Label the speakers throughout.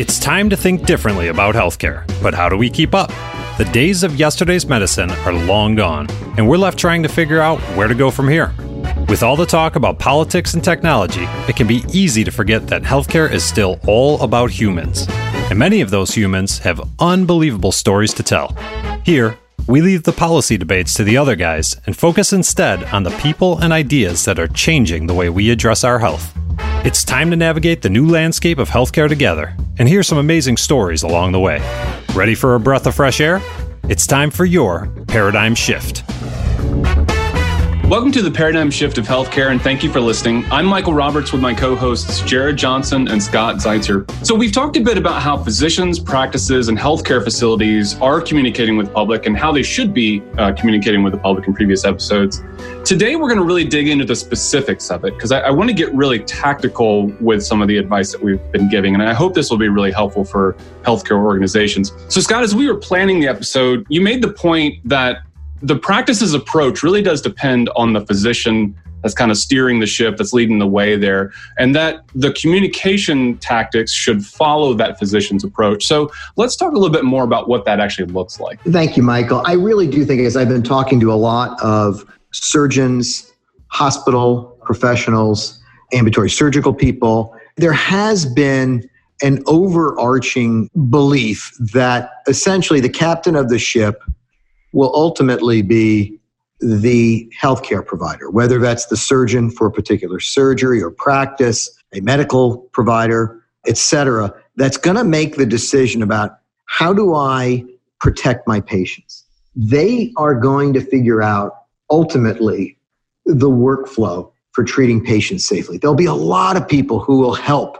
Speaker 1: It's time to think differently about healthcare, but how do we keep up? The days of yesterday's medicine are long gone, and we're left trying to figure out where to go from here. With all the talk about politics and technology, it can be easy to forget that healthcare is still all about humans. And many of those humans have unbelievable stories to tell. Here, we leave the policy debates to the other guys and focus instead on the people and ideas that are changing the way we address our health. It's time to navigate the new landscape of healthcare together and hear some amazing stories along the way. Ready for a breath of fresh air? It's time for your paradigm shift.
Speaker 2: Welcome to the paradigm shift of healthcare, and thank you for listening. I'm Michael Roberts with my co hosts, Jared Johnson and Scott Zeitzer. So, we've talked a bit about how physicians, practices, and healthcare facilities are communicating with the public and how they should be uh, communicating with the public in previous episodes. Today, we're going to really dig into the specifics of it because I, I want to get really tactical with some of the advice that we've been giving, and I hope this will be really helpful for healthcare organizations. So, Scott, as we were planning the episode, you made the point that the practice's approach really does depend on the physician that's kind of steering the ship, that's leading the way there, and that the communication tactics should follow that physician's approach. So let's talk a little bit more about what that actually looks like.
Speaker 3: Thank you, Michael. I really do think, as I've been talking to a lot of surgeons, hospital professionals, ambulatory surgical people, there has been an overarching belief that essentially the captain of the ship will ultimately be the healthcare provider, whether that's the surgeon for a particular surgery or practice, a medical provider, etc. That's going to make the decision about how do I protect my patients. They are going to figure out ultimately the workflow for treating patients safely. There'll be a lot of people who will help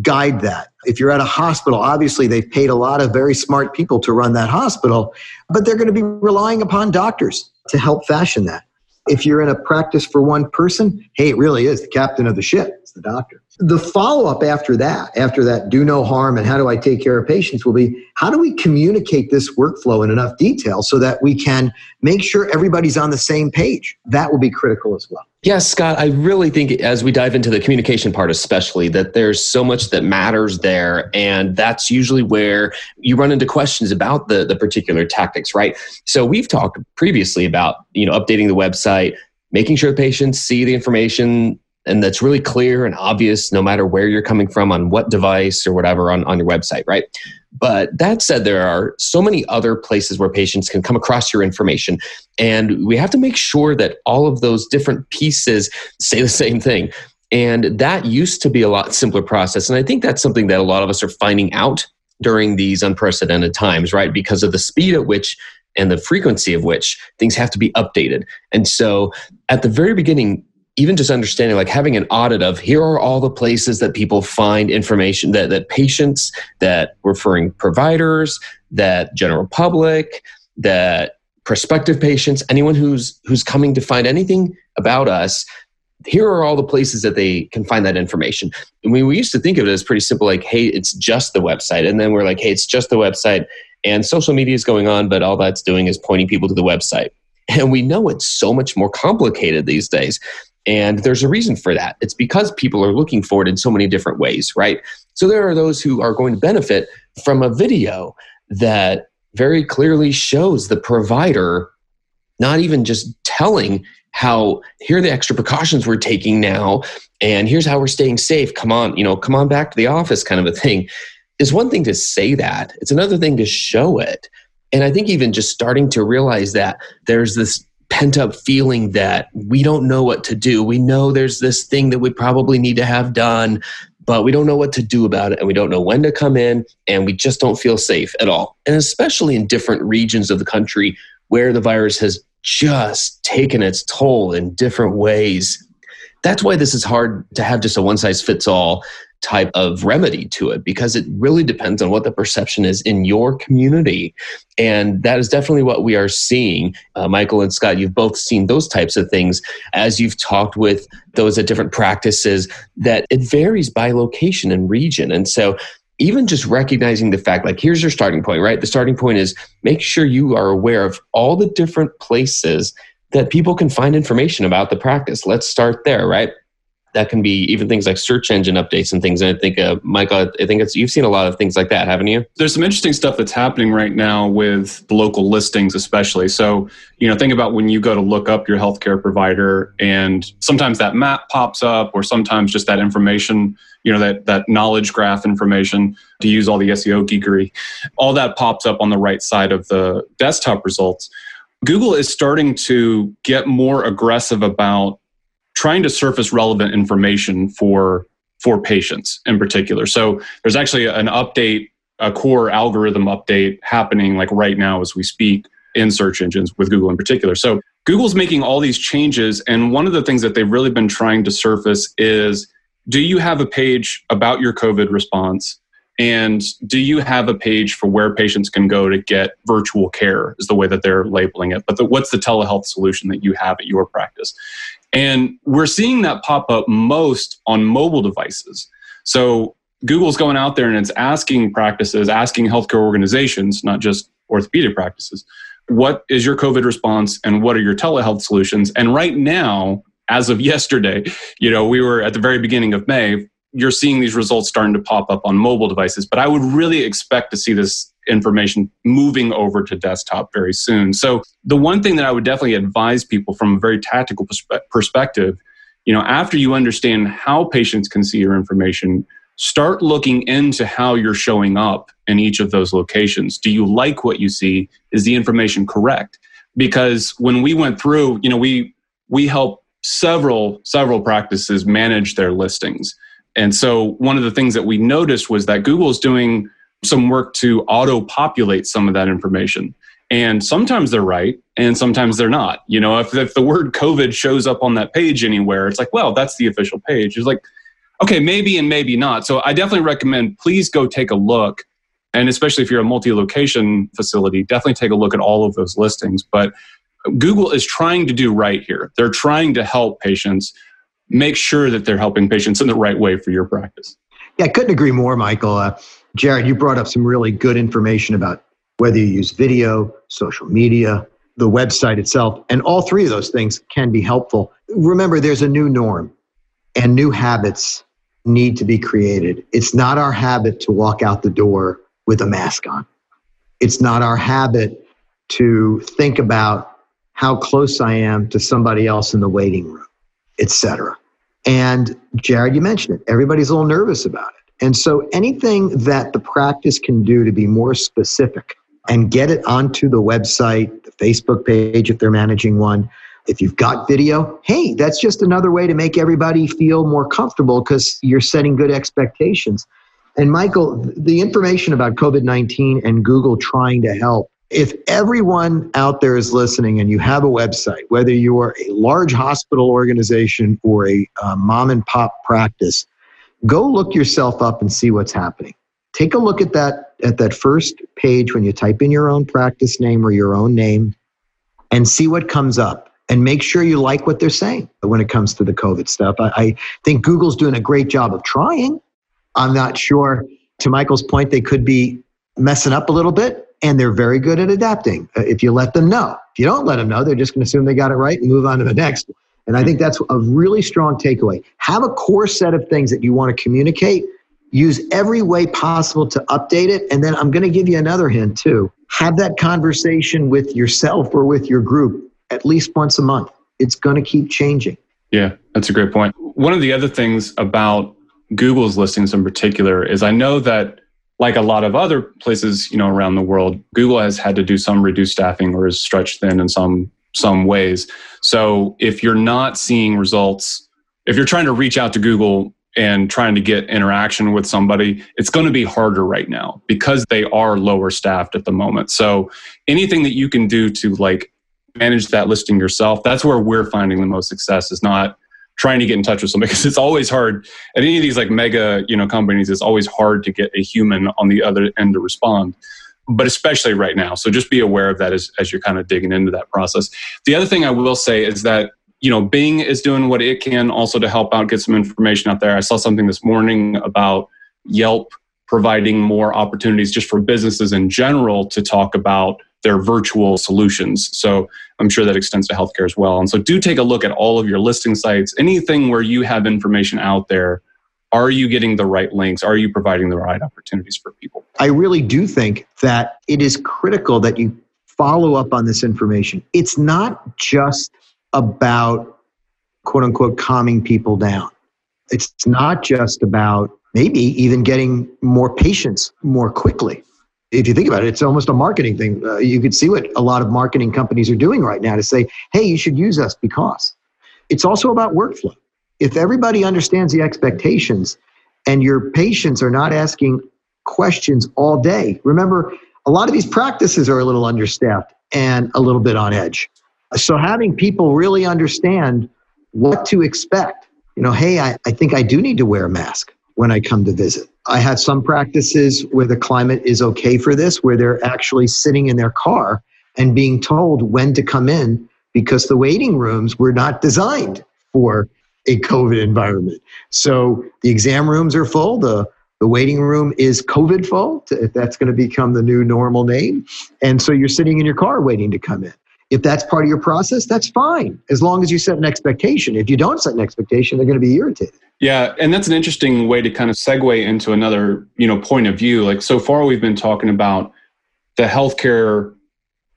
Speaker 3: guide that. If you're at a hospital, obviously they've paid a lot of very smart people to run that hospital, but they're going to be relying upon doctors to help fashion that. If you're in a practice for one person, hey, it really is the captain of the ship, the doctor. The follow up after that, after that do no harm and how do I take care of patients will be how do we communicate this workflow in enough detail so that we can make sure everybody's on the same page? That will be critical as well.
Speaker 4: Yes, Scott, I really think as we dive into the communication part, especially, that there's so much that matters there. And that's usually where you run into questions about the, the particular tactics, right? So we've talked previously about, you know, updating the website, making sure patients see the information and that's really clear and obvious no matter where you're coming from on what device or whatever on, on your website, right? But that said, there are so many other places where patients can come across your information. And we have to make sure that all of those different pieces say the same thing. And that used to be a lot simpler process. And I think that's something that a lot of us are finding out during these unprecedented times, right? Because of the speed at which and the frequency of which things have to be updated. And so at the very beginning, even just understanding like having an audit of here are all the places that people find information that, that patients that referring providers that general public that prospective patients anyone who's who's coming to find anything about us here are all the places that they can find that information. And we, we used to think of it as pretty simple like hey it's just the website. And then we're like hey it's just the website. And social media is going on but all that's doing is pointing people to the website. And we know it's so much more complicated these days and there's a reason for that. It's because people are looking for it in so many different ways, right? So there are those who are going to benefit from a video that very clearly shows the provider not even just telling how here are the extra precautions we're taking now and here's how we're staying safe come on you know come on back to the office kind of a thing is one thing to say that it's another thing to show it and i think even just starting to realize that there's this pent up feeling that we don't know what to do. We know there's this thing that we probably need to have done, but we don't know what to do about it and we don't know when to come in and we just don't feel safe at all. And especially in different regions of the country where the virus has just taken its toll in different ways. That's why this is hard to have just a one size fits all type of remedy to it because it really depends on what the perception is in your community. And that is definitely what we are seeing. Uh, Michael and Scott, you've both seen those types of things as you've talked with those at different practices, that it varies by location and region. And so even just recognizing the fact like here's your starting point right the starting point is make sure you are aware of all the different places that people can find information about the practice let's start there right that can be even things like search engine updates and things. And I think, uh, Michael, I think it's you've seen a lot of things like that, haven't you?
Speaker 2: There's some interesting stuff that's happening right now with local listings, especially. So, you know, think about when you go to look up your healthcare provider, and sometimes that map pops up, or sometimes just that information, you know, that that knowledge graph information to use all the SEO geekery, all that pops up on the right side of the desktop results. Google is starting to get more aggressive about trying to surface relevant information for for patients in particular. So there's actually an update, a core algorithm update happening like right now as we speak in search engines with Google in particular. So Google's making all these changes and one of the things that they've really been trying to surface is do you have a page about your COVID response? And do you have a page for where patients can go to get virtual care, is the way that they're labeling it. But the, what's the telehealth solution that you have at your practice? And we're seeing that pop up most on mobile devices. So Google's going out there and it's asking practices, asking healthcare organizations, not just orthopedic practices, what is your COVID response and what are your telehealth solutions? And right now, as of yesterday, you know, we were at the very beginning of May, you're seeing these results starting to pop up on mobile devices. But I would really expect to see this information moving over to desktop very soon. So the one thing that I would definitely advise people from a very tactical perspe- perspective, you know, after you understand how patients can see your information, start looking into how you're showing up in each of those locations. Do you like what you see? Is the information correct? Because when we went through, you know, we we help several several practices manage their listings. And so one of the things that we noticed was that Google's doing some work to auto populate some of that information. And sometimes they're right and sometimes they're not. You know, if, if the word COVID shows up on that page anywhere, it's like, well, that's the official page. It's like, okay, maybe and maybe not. So I definitely recommend please go take a look. And especially if you're a multi location facility, definitely take a look at all of those listings. But Google is trying to do right here. They're trying to help patients make sure that they're helping patients in the right way for your practice.
Speaker 3: Yeah, I couldn't agree more, Michael. Uh, Jared, you brought up some really good information about whether you use video, social media, the website itself, and all three of those things can be helpful. Remember, there's a new norm, and new habits need to be created. It's not our habit to walk out the door with a mask on. It's not our habit to think about how close I am to somebody else in the waiting room, etc. And Jared, you mentioned it. Everybody's a little nervous about it. And so anything that the practice can do to be more specific and get it onto the website, the Facebook page if they're managing one, if you've got video, hey, that's just another way to make everybody feel more comfortable because you're setting good expectations. And Michael, the information about COVID 19 and Google trying to help, if everyone out there is listening and you have a website, whether you are a large hospital organization or a uh, mom and pop practice, go look yourself up and see what's happening. Take a look at that at that first page when you type in your own practice name or your own name and see what comes up and make sure you like what they're saying when it comes to the COVID stuff. I, I think Google's doing a great job of trying. I'm not sure, to Michael's point, they could be messing up a little bit, and they're very good at adapting uh, if you let them know. If you don't let them know, they're just going to assume they got it right and move on to the next. And I think that's a really strong takeaway. Have a core set of things that you want to communicate. Use every way possible to update it. And then I'm going to give you another hint too. Have that conversation with yourself or with your group at least once a month. It's going to keep changing.
Speaker 2: Yeah, that's a great point. One of the other things about Google's listings in particular is I know that like a lot of other places, you know, around the world, Google has had to do some reduced staffing or is stretched thin in some some ways. So if you're not seeing results, if you're trying to reach out to Google and trying to get interaction with somebody, it's going to be harder right now because they are lower staffed at the moment. So anything that you can do to like manage that listing yourself, that's where we're finding the most success is not trying to get in touch with somebody because it's always hard at any of these like mega, you know, companies, it's always hard to get a human on the other end to respond but especially right now. So just be aware of that as, as you're kind of digging into that process. The other thing I will say is that you know Bing is doing what it can also to help out get some information out there. I saw something this morning about Yelp providing more opportunities just for businesses in general to talk about their virtual solutions. So I'm sure that extends to healthcare as well. And so do take a look at all of your listing sites, anything where you have information out there. Are you getting the right links? Are you providing the right opportunities for people?
Speaker 3: I really do think that it is critical that you follow up on this information. It's not just about quote unquote calming people down. It's not just about maybe even getting more patients more quickly if you think about it, it's almost a marketing thing. Uh, you could see what a lot of marketing companies are doing right now to say, hey, you should use us because. It's also about workflow. If everybody understands the expectations and your patients are not asking questions all day, remember, a lot of these practices are a little understaffed and a little bit on edge. So having people really understand what to expect, you know, hey, I, I think I do need to wear a mask when I come to visit. I have some practices where the climate is okay for this, where they're actually sitting in their car and being told when to come in because the waiting rooms were not designed for a COVID environment. So the exam rooms are full. The the waiting room is COVID full, that's going to become the new normal name. And so you're sitting in your car waiting to come in. If that's part of your process, that's fine, as long as you set an expectation. If you don't set an expectation, they're going to be irritated.
Speaker 2: Yeah, and that's an interesting way to kind of segue into another, you know, point of view. Like so far we've been talking about the healthcare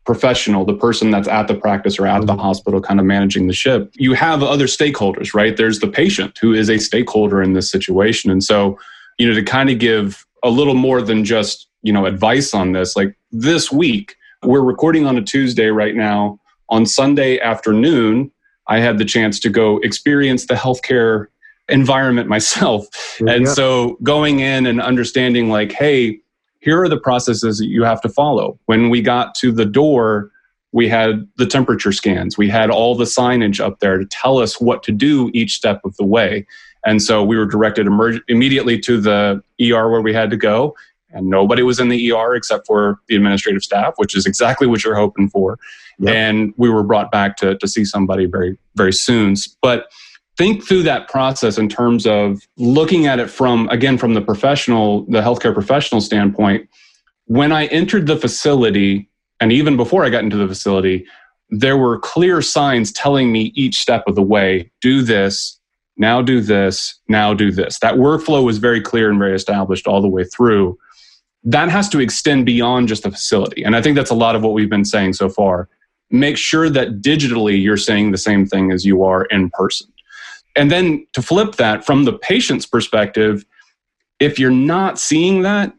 Speaker 2: professional, the person that's at the practice or at the mm-hmm. hospital kind of managing the ship. You have other stakeholders, right? There's the patient who is a stakeholder in this situation. And so, you know, to kind of give a little more than just, you know, advice on this, like this week, we're recording on a Tuesday right now. On Sunday afternoon, I had the chance to go experience the healthcare environment myself. And so going in and understanding, like, hey, here are the processes that you have to follow. When we got to the door, we had the temperature scans, we had all the signage up there to tell us what to do each step of the way. And so we were directed emer- immediately to the ER where we had to go. And nobody was in the ER except for the administrative staff, which is exactly what you're hoping for. Yep. And we were brought back to, to see somebody very, very soon. But think through that process in terms of looking at it from again from the professional the healthcare professional standpoint. When i entered the facility and even before i got into the facility there were clear signs telling me each step of the way do this now do this now do this. That workflow was very clear and very established all the way through. That has to extend beyond just the facility and i think that's a lot of what we've been saying so far. Make sure that digitally you're saying the same thing as you are in person and then to flip that from the patient's perspective, if you're not seeing that,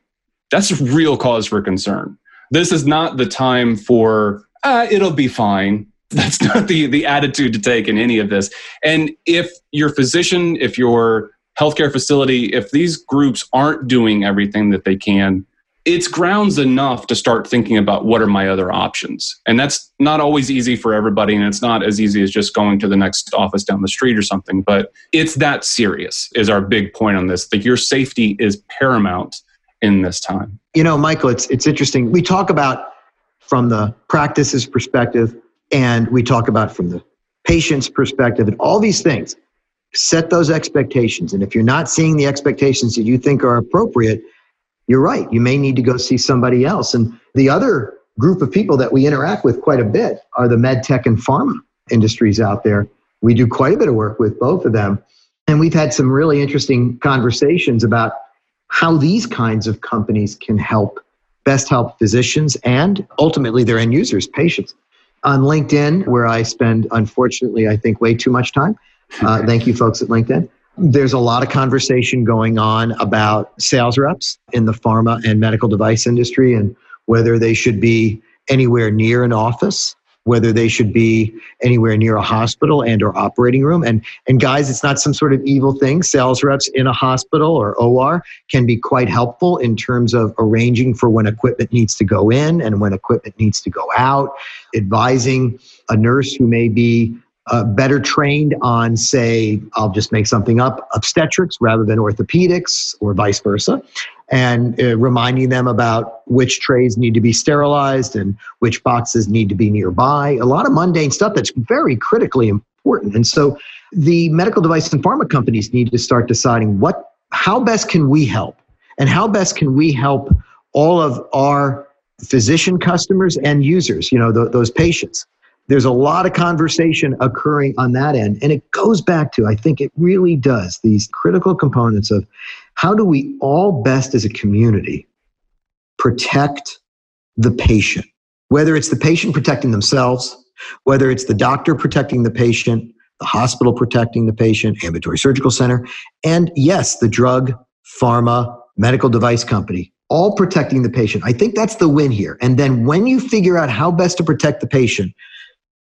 Speaker 2: that's a real cause for concern. This is not the time for, uh, it'll be fine. That's not the, the attitude to take in any of this. And if your physician, if your healthcare facility, if these groups aren't doing everything that they can, it's grounds enough to start thinking about what are my other options. And that's not always easy for everybody. And it's not as easy as just going to the next office down the street or something, but it's that serious, is our big point on this. That your safety is paramount in this time.
Speaker 3: You know, Michael, it's, it's interesting. We talk about from the practices perspective, and we talk about from the patient's perspective, and all these things. Set those expectations. And if you're not seeing the expectations that you think are appropriate, you're right. You may need to go see somebody else. And the other group of people that we interact with quite a bit are the med tech and pharma industries out there. We do quite a bit of work with both of them. And we've had some really interesting conversations about how these kinds of companies can help best help physicians and ultimately their end users, patients. On LinkedIn, where I spend, unfortunately, I think way too much time. Uh, thank you, folks at LinkedIn. There's a lot of conversation going on about sales reps in the pharma and medical device industry and whether they should be anywhere near an office whether they should be anywhere near a hospital and or operating room. And and guys it's not some sort of evil thing. Sales reps in a hospital or OR can be quite helpful in terms of arranging for when equipment needs to go in and when equipment needs to go out advising a nurse who may be uh, better trained on, say, I'll just make something up, obstetrics rather than orthopedics or vice versa, and uh, reminding them about which trays need to be sterilized and which boxes need to be nearby. A lot of mundane stuff that's very critically important. And so the medical device and pharma companies need to start deciding what, how best can we help? And how best can we help all of our physician customers and users, you know, th- those patients. There's a lot of conversation occurring on that end. And it goes back to, I think it really does, these critical components of how do we all best as a community protect the patient, whether it's the patient protecting themselves, whether it's the doctor protecting the patient, the hospital protecting the patient, ambulatory surgical center, and yes, the drug, pharma, medical device company, all protecting the patient. I think that's the win here. And then when you figure out how best to protect the patient,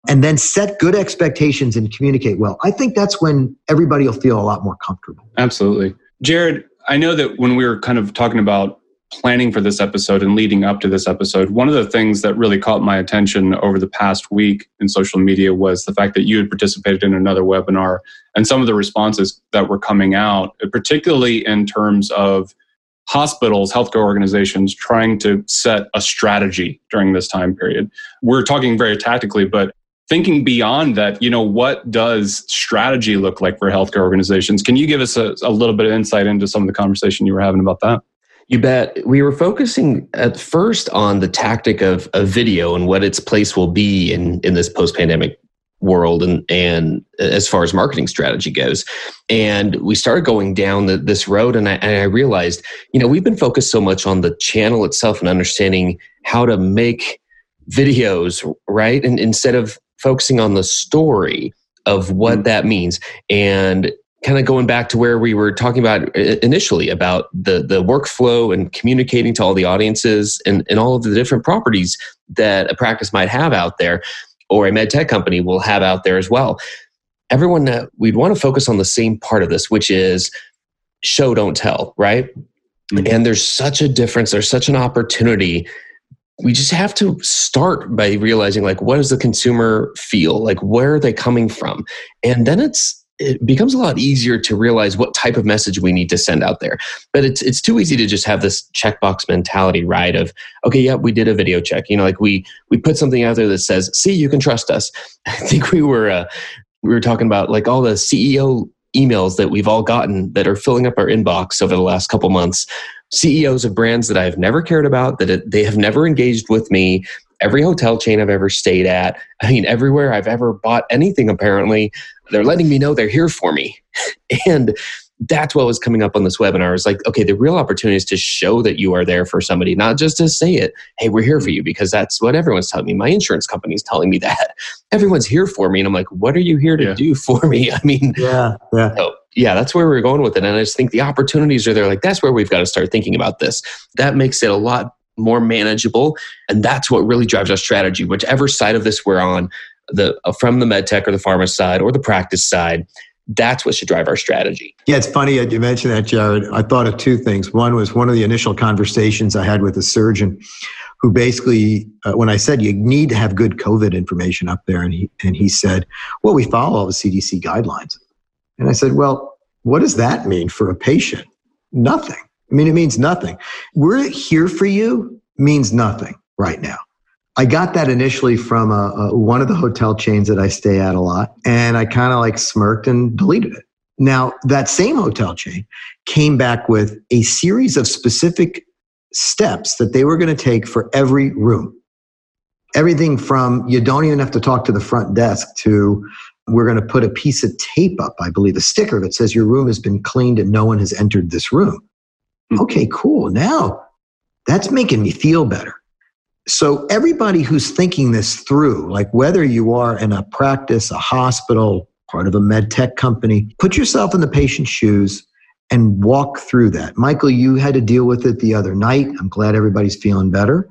Speaker 3: and then set good expectations and communicate well, I think that's when everybody will feel a lot more comfortable.
Speaker 2: Absolutely. Jared, I know that when we were kind of talking about planning for this episode and leading up to this episode, one of the things that really caught my attention over the past week in social media was the fact that you had participated in another webinar and some of the responses that were coming out, particularly in terms of hospitals, healthcare organizations trying to set a strategy during this time period. We're talking very tactically, but thinking beyond that, you know, what does strategy look like for healthcare organizations? Can you give us a, a little bit of insight into some of the conversation you were having about that?
Speaker 4: You bet. We were focusing at first on the tactic of, of video and what its place will be in, in this post pandemic world and, and as far as marketing strategy goes. And we started going down the, this road, and I, and I realized, you know, we've been focused so much on the channel itself and understanding how to make videos, right? And instead of focusing on the story of what mm-hmm. that means. And kind of going back to where we were talking about initially about the the workflow and communicating to all the audiences and, and all of the different properties that a practice might have out there or a med tech company will have out there as well everyone uh, we'd want to focus on the same part of this which is show don't tell right mm-hmm. and there's such a difference there's such an opportunity we just have to start by realizing like what does the consumer feel like where are they coming from and then it's it becomes a lot easier to realize what type of message we need to send out there. But it's it's too easy to just have this checkbox mentality, right? Of okay, yeah, we did a video check. You know, like we we put something out there that says, "See, you can trust us." I think we were uh, we were talking about like all the CEO emails that we've all gotten that are filling up our inbox over the last couple months. CEOs of brands that I've never cared about, that it, they have never engaged with me, every hotel chain I've ever stayed at. I mean, everywhere I've ever bought anything, apparently, they're letting me know they're here for me. and that's what was coming up on this webinar. It's like, okay, the real opportunity is to show that you are there for somebody, not just to say it, hey, we're here for you, because that's what everyone's telling me. My insurance company is telling me that. Everyone's here for me. And I'm like, what are you here to yeah. do for me? I mean,
Speaker 3: yeah, yeah.
Speaker 4: So, yeah, that's where we're going with it. And I just think the opportunities are there. Like, that's where we've got to start thinking about this. That makes it a lot more manageable. And that's what really drives our strategy, whichever side of this we're on, the uh, from the med tech or the pharma side or the practice side that's what should drive our strategy.
Speaker 3: Yeah, it's funny you mentioned that, Jared. I thought of two things. One was one of the initial conversations I had with a surgeon who basically, uh, when I said you need to have good COVID information up there, and he, and he said, Well, we follow all the CDC guidelines. And I said, Well, what does that mean for a patient? Nothing. I mean, it means nothing. We're here for you means nothing right now. I got that initially from a, a, one of the hotel chains that I stay at a lot, and I kind of like smirked and deleted it. Now, that same hotel chain came back with a series of specific steps that they were going to take for every room. Everything from you don't even have to talk to the front desk to we're going to put a piece of tape up, I believe, a sticker that says your room has been cleaned and no one has entered this room. Mm-hmm. Okay, cool. Now that's making me feel better so everybody who's thinking this through, like whether you are in a practice, a hospital, part of a med tech company, put yourself in the patient's shoes and walk through that. Michael, you had to deal with it the other night. I'm glad everybody's feeling better.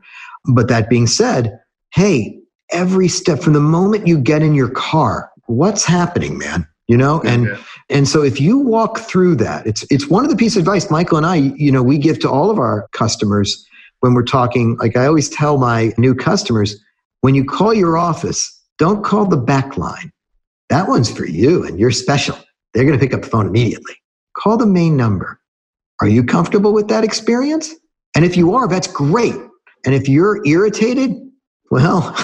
Speaker 3: But that being said, hey, every step from the moment you get in your car, what's happening, man? You know, and yeah. and so if you walk through that, it's it's one of the piece of advice Michael and I, you know, we give to all of our customers when we're talking, like I always tell my new customers, when you call your office, don't call the back line. That one's for you and you're special. They're going to pick up the phone immediately. Call the main number. Are you comfortable with that experience? And if you are, that's great. And if you're irritated, well,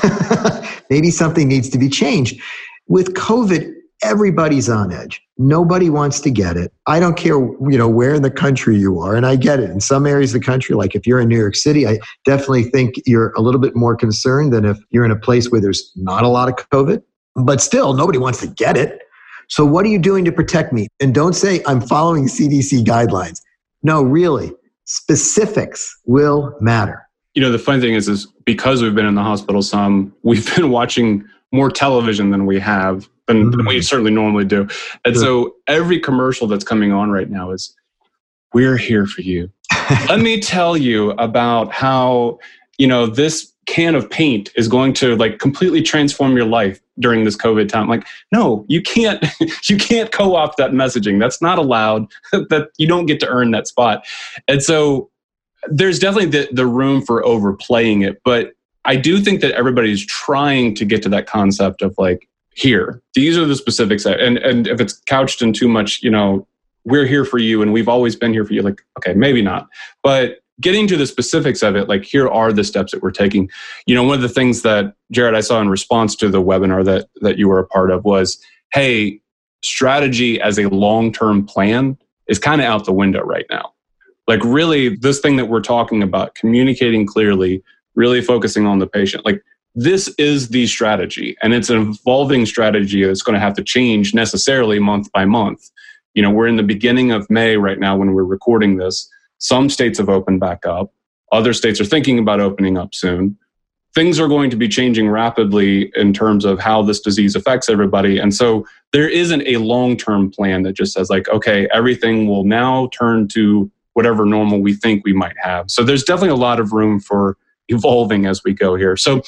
Speaker 3: maybe something needs to be changed. With COVID, everybody's on edge. Nobody wants to get it. I don't care, you know, where in the country you are, and I get it. In some areas of the country, like if you're in New York City, I definitely think you're a little bit more concerned than if you're in a place where there's not a lot of COVID. But still, nobody wants to get it. So what are you doing to protect me? And don't say I'm following CDC guidelines. No, really, specifics will matter.
Speaker 2: You know, the funny thing is, is because we've been in the hospital some, we've been watching more television than we have than, than we mm. certainly normally do. And so every commercial that's coming on right now is, we're here for you. Let me tell you about how, you know, this can of paint is going to like completely transform your life during this covid time like no you can't you can't co-opt that messaging that's not allowed that you don't get to earn that spot and so there's definitely the, the room for overplaying it but i do think that everybody's trying to get to that concept of like here these are the specifics and and if it's couched in too much you know we're here for you and we've always been here for you like okay maybe not but getting to the specifics of it, like here are the steps that we're taking. You know, one of the things that Jared I saw in response to the webinar that that you were a part of was, hey, strategy as a long-term plan is kind of out the window right now. Like really this thing that we're talking about, communicating clearly, really focusing on the patient. Like this is the strategy and it's an evolving strategy that's going to have to change necessarily month by month. You know, we're in the beginning of May right now when we're recording this some states have opened back up. Other states are thinking about opening up soon. Things are going to be changing rapidly in terms of how this disease affects everybody. And so there isn't a long term plan that just says, like, okay, everything will now turn to whatever normal we think we might have. So there's definitely a lot of room for evolving as we go here. So,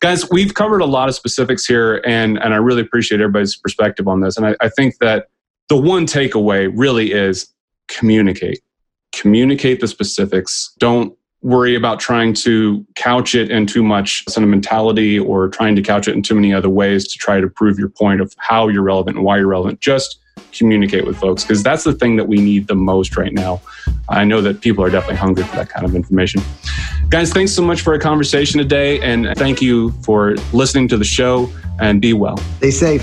Speaker 2: guys, we've covered a lot of specifics here, and, and I really appreciate everybody's perspective on this. And I, I think that the one takeaway really is communicate communicate the specifics. Don't worry about trying to couch it in too much sentimentality or trying to couch it in too many other ways to try to prove your point of how you're relevant and why you're relevant. Just communicate with folks because that's the thing that we need the most right now. I know that people are definitely hungry for that kind of information. Guys, thanks so much for a conversation today and thank you for listening to the show and be well.
Speaker 3: Stay safe.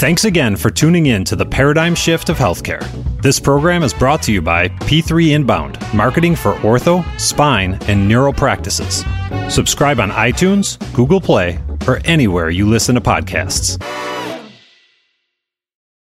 Speaker 1: Thanks again for tuning in to the paradigm shift of healthcare. This program is brought to you by P3 Inbound, marketing for ortho, spine, and neural practices. Subscribe on iTunes, Google Play, or anywhere you listen to podcasts.